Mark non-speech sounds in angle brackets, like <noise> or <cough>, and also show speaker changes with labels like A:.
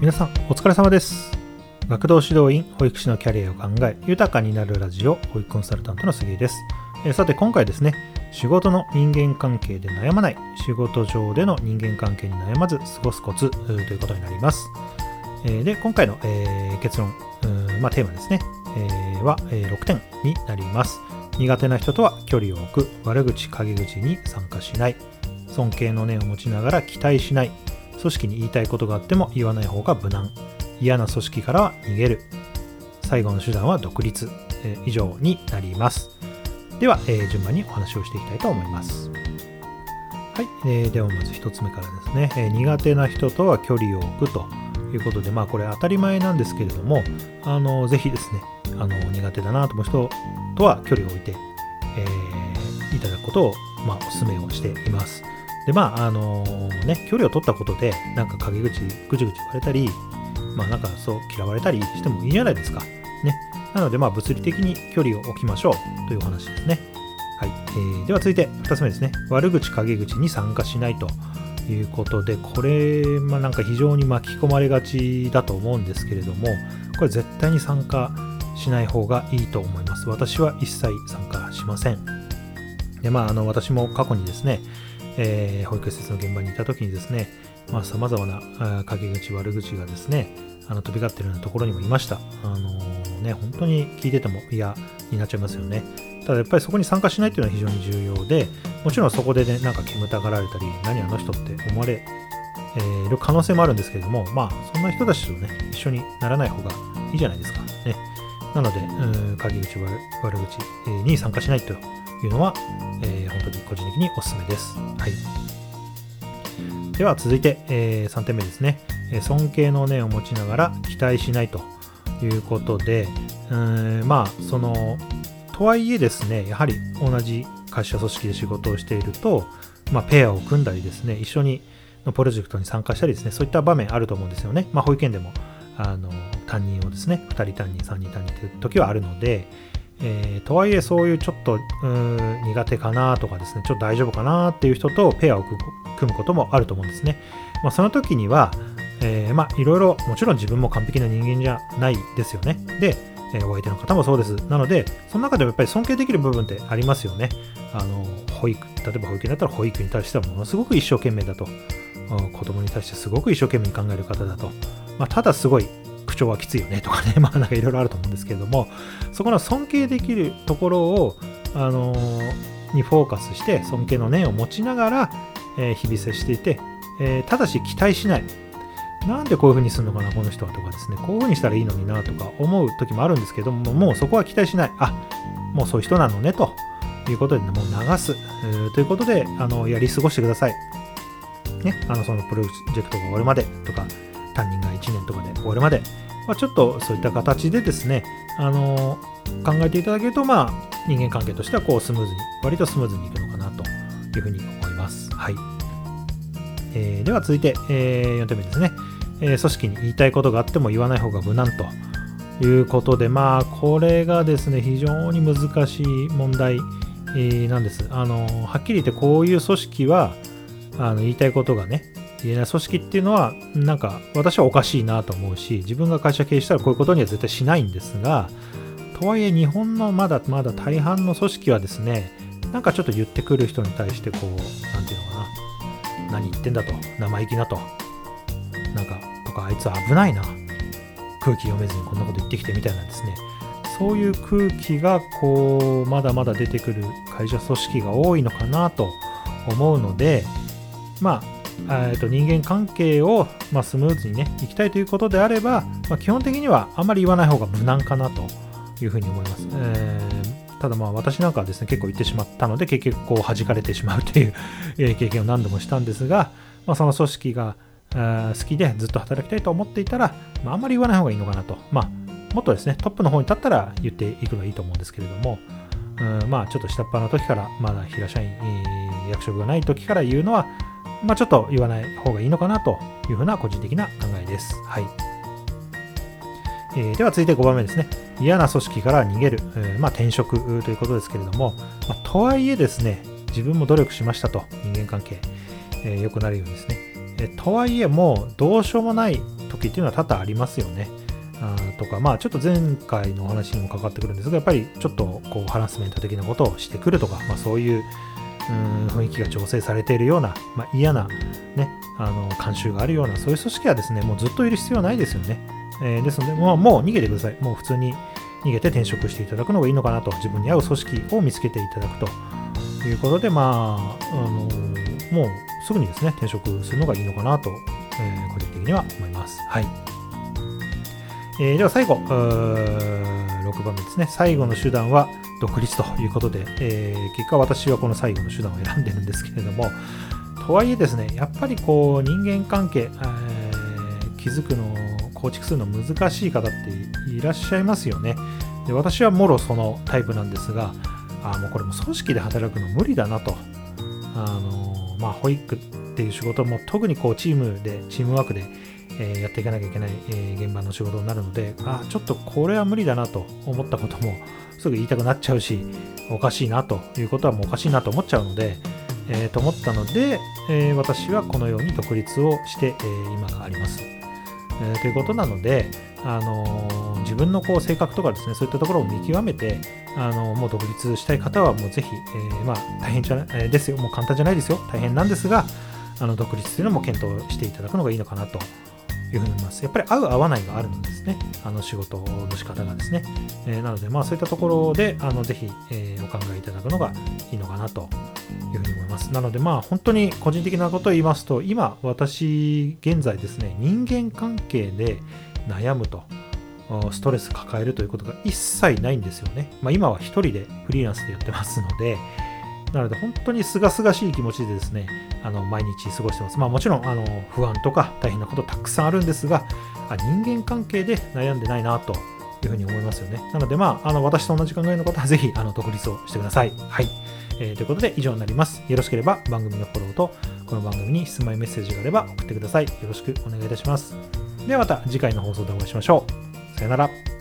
A: 皆さんお疲れ様です。学童指導員保育士のキャリアを考え豊かになるラジオ保育コンサルタントの杉井です、え、さて今回ですね仕事の人間関係で悩まない仕事上での人間関係に悩まず過ごすコツということになります、え、で今回の、えー、結論まあ、テーマですね、えは、え6点になります。苦手な人とは距離を置く悪口陰口に参加しない。尊敬の念を持ちながら期待しない。組織に言いたいことがあっても言わない方が無難。嫌な組織からは逃げる。最後の手段は独立、えー、以上になります。では、えー、順番にお話をしていきたいと思います。はい、えー、ではまず1つ目からですね、え苦手な人とは距離を置くということでまあこれ当たり前なんですけれどもあのぜひですねあの苦手だなと思う人とは距離を置いて、えー、いただくことを、まあ、お勧めをしています。で、まあ、あのー、ね、距離を取ったことで、なんか陰口、ぐちぐち言われたり、まあ、なんかそう嫌われたりしてもいいじゃないですか。ね。なので、まあ、物理的に距離を置きましょうというお話ですね。はい。えー、では続いて、2つ目ですね。悪口、陰口に参加しないということで、これ、まあ、なんか非常に巻き込まれがちだと思うんですけれども、これ絶対に参加しない方がいいと思います。私は一切参加しません。で、まあ、あの、私も過去にですね、えー、保育施設の現場にいた時にですね、まあ、様々な陰口、悪口がですね、あの飛び交ってるようなところにもいました。あのー、ね、本当に聞いてても嫌になっちゃいますよね。ただやっぱりそこに参加しないっていうのは非常に重要で、もちろんそこでね、なんか煙たがられたり、何あの人って思われる可能性もあるんですけれども、まあ、そんな人たちとね、一緒にならない方がいいじゃないですか。ね。なので、陰口、悪口に参加しないというのは、えー、本当に個人的にお勧めです。はい。では続いて、えー、3点目ですね。尊敬の念を持ちながら期待しないということで、うんまあ、その、とはいえですね、やはり同じ会社組織で仕事をしていると、まあ、ペアを組んだりですね、一緒にのプロジェクトに参加したりですね、そういった場面あると思うんですよね。まあ、保育園でもあの担任をですね、2人担任、3人担任という時はあるので、えー、とはいえそういうちょっと苦手かなとかですね、ちょっと大丈夫かなっていう人とペアを組むこともあると思うんですね。まあ、その時には、え、まあいろいろもちろん自分も完璧な人間じゃないですよね。で、え、お相手の方もそうです。なので、その中でもやっぱり尊敬できる部分ってありますよね。あの、保育、例えば保育園だったら保育に対してはものすごく一生懸命だと。子供に対してすごく一生懸命に考える方だと。まあ、ただすごい口調はきついよねとかね、<laughs> まあなんかいろいろあると思うんですけれども、そこの尊敬できるところを、あのー、にフォーカスして尊敬の念を持ちながら、えー、日々接していて、えー、ただし期待しない。なんでこういう風にするのかな、この人はとかですね、こういう風にしたらいいのになとか思う時もあるんですけども、もうそこは期待しない。あ、もうそういう人なのねということで、もう流す、ということで、あの、やり過ごしてください。ね、あの、そのプロジェクトが終わるまでとか、担任が1年とかで終わるまで、まあ、ちょっとそういった形でですね、あの考えていただけると、まあ、人間関係としてはこうスムーズに、割とスムーズにいくのかなというふうに思います。はい。えー、では続いて、えー、4点目ですね、えー、組織に言いたいことがあっても言わない方が無難ということで、まあ、これがですね、非常に難しい問題、なんです。あのはっきり言ってこういう組織はあの言いたいことがね、言えない組織っていうのは、なんか私はおかしいなと思うし、自分が会社経営したらこういうことには絶対しないんですが、とはいえ日本のまだまだ大半の組織はですね、なんかちょっと言ってくる人に対してこう、なんていうのかな、何言ってんだと、生意気なと、なんか、とかあいつ危ないな、空気読めずにこんなこと言ってきてみたいなですね、そういう空気がこう、まだまだ出てくる会社組織が多いのかなと思うので、まあ、えー、と人間関係を、まあ、スムーズにね、いきたいということであれば、まあ、基本的にはあまり言わない方が無難かなというふうに思います。えー、ただまあ私なんかはですね、結構言ってしまったので、結局こう弾かれてしまうという <laughs> 経験を何度もしたんですが、まあ、その組織が好きでずっと働きたいと思っていたら、まあ、あんまり言わない方がいいのかなと。まあ、もっとですね、トップの方に立ったら言っていくのがいいと思うんですけれども、うんまあ、ちょっと下っ端の時から、まだ平社員、役職がない時から言うのは、まあ、ちょっと言わない方がいいのかなというふうな個人的な考えです。はい。えー、では続いて5番目ですね。嫌な組織から逃げる、えー、まあ、転職ということですけれども、まあ、とはいえですね、自分も努力しましたと、人間関係、えー、良くなるようにですね。えとはいえもうどうしようもない時っていうのは多々ありますよね。あとか、まあちょっと前回のお話にもかかってくるんですが、やっぱりちょっとこうハラスメント的なことをしてくるとか、まあそういううん雰囲気が醸成されているような、まあ、嫌な、ね、あの慣習があるような、そういう組織はですね、もうずっといる必要はないですよね。えー、ですので、もうもう逃げてください。もう普通に逃げて転職していただくのがいいのかなと、自分に合う組織を見つけていただくということで、まあ、あのー、もうすぐにですね、転職するのがいいのかなと、えー、個人的には思います。はい。えー、では最後、6番目ですね。最後の手段は独立ということで、えー、結果私はこの最後の手段を選んでるんですけれども、とはいえですね、やっぱりこう人間関係、えー、気づくの、構築するの難しい方っていらっしゃいますよね。で私はもろそのタイプなんですが、あもうこれも組織で働くの無理だなと。あのまあ、保育っていう仕事も特にこうチームで、チームワークで、え、やっていかなきゃいけない、え、現場の仕事になるので、あちょっとこれは無理だなと思ったこともすぐ言いたくなっちゃうし、おかしいなということはもうおかしいなと思っちゃうので、えー、と思ったので、えー、私はこのように独立をして、えー、今があります。えー、ということなので、あの、自分のこう性格とかですね、そういったところを見極めて、あの、もう独立したい方はもうぜひ、え、まあ大変じゃない、え、ですよ、もう簡単じゃないですよ、大変なんですが、あの独立というのも検討していただくのがいいのかなというふうに思います。やっぱり合う合わないがあるんですね。あの仕事の仕方がですね。えー、なので、まあそういったところで、あのぜひ、えー、お考えいただくのがいいのかなというふうに思います。なので、まあ本当に個人的なことを言いますと、今、私、現在ですね、人間関係で悩むと。ストレス抱えるということが一切ないんですよね。まあ、今は一人でフリーランスでやってますので、なので本当に清々しい気持ちでですね、あの毎日過ごしてます。まあもちろんあの不安とか大変なことたくさんあるんですが、あ人間関係で悩んでないなというふうに思いますよね。なのでまあ、あの私と同じ考えの方はぜひあの独立をしてください。はい。えー、ということで以上になります。よろしければ番組のフォローとこの番組に質問やメッセージがあれば送ってください。よろしくお願いいたします。ではまた次回の放送でお会いしましょう。さよなら。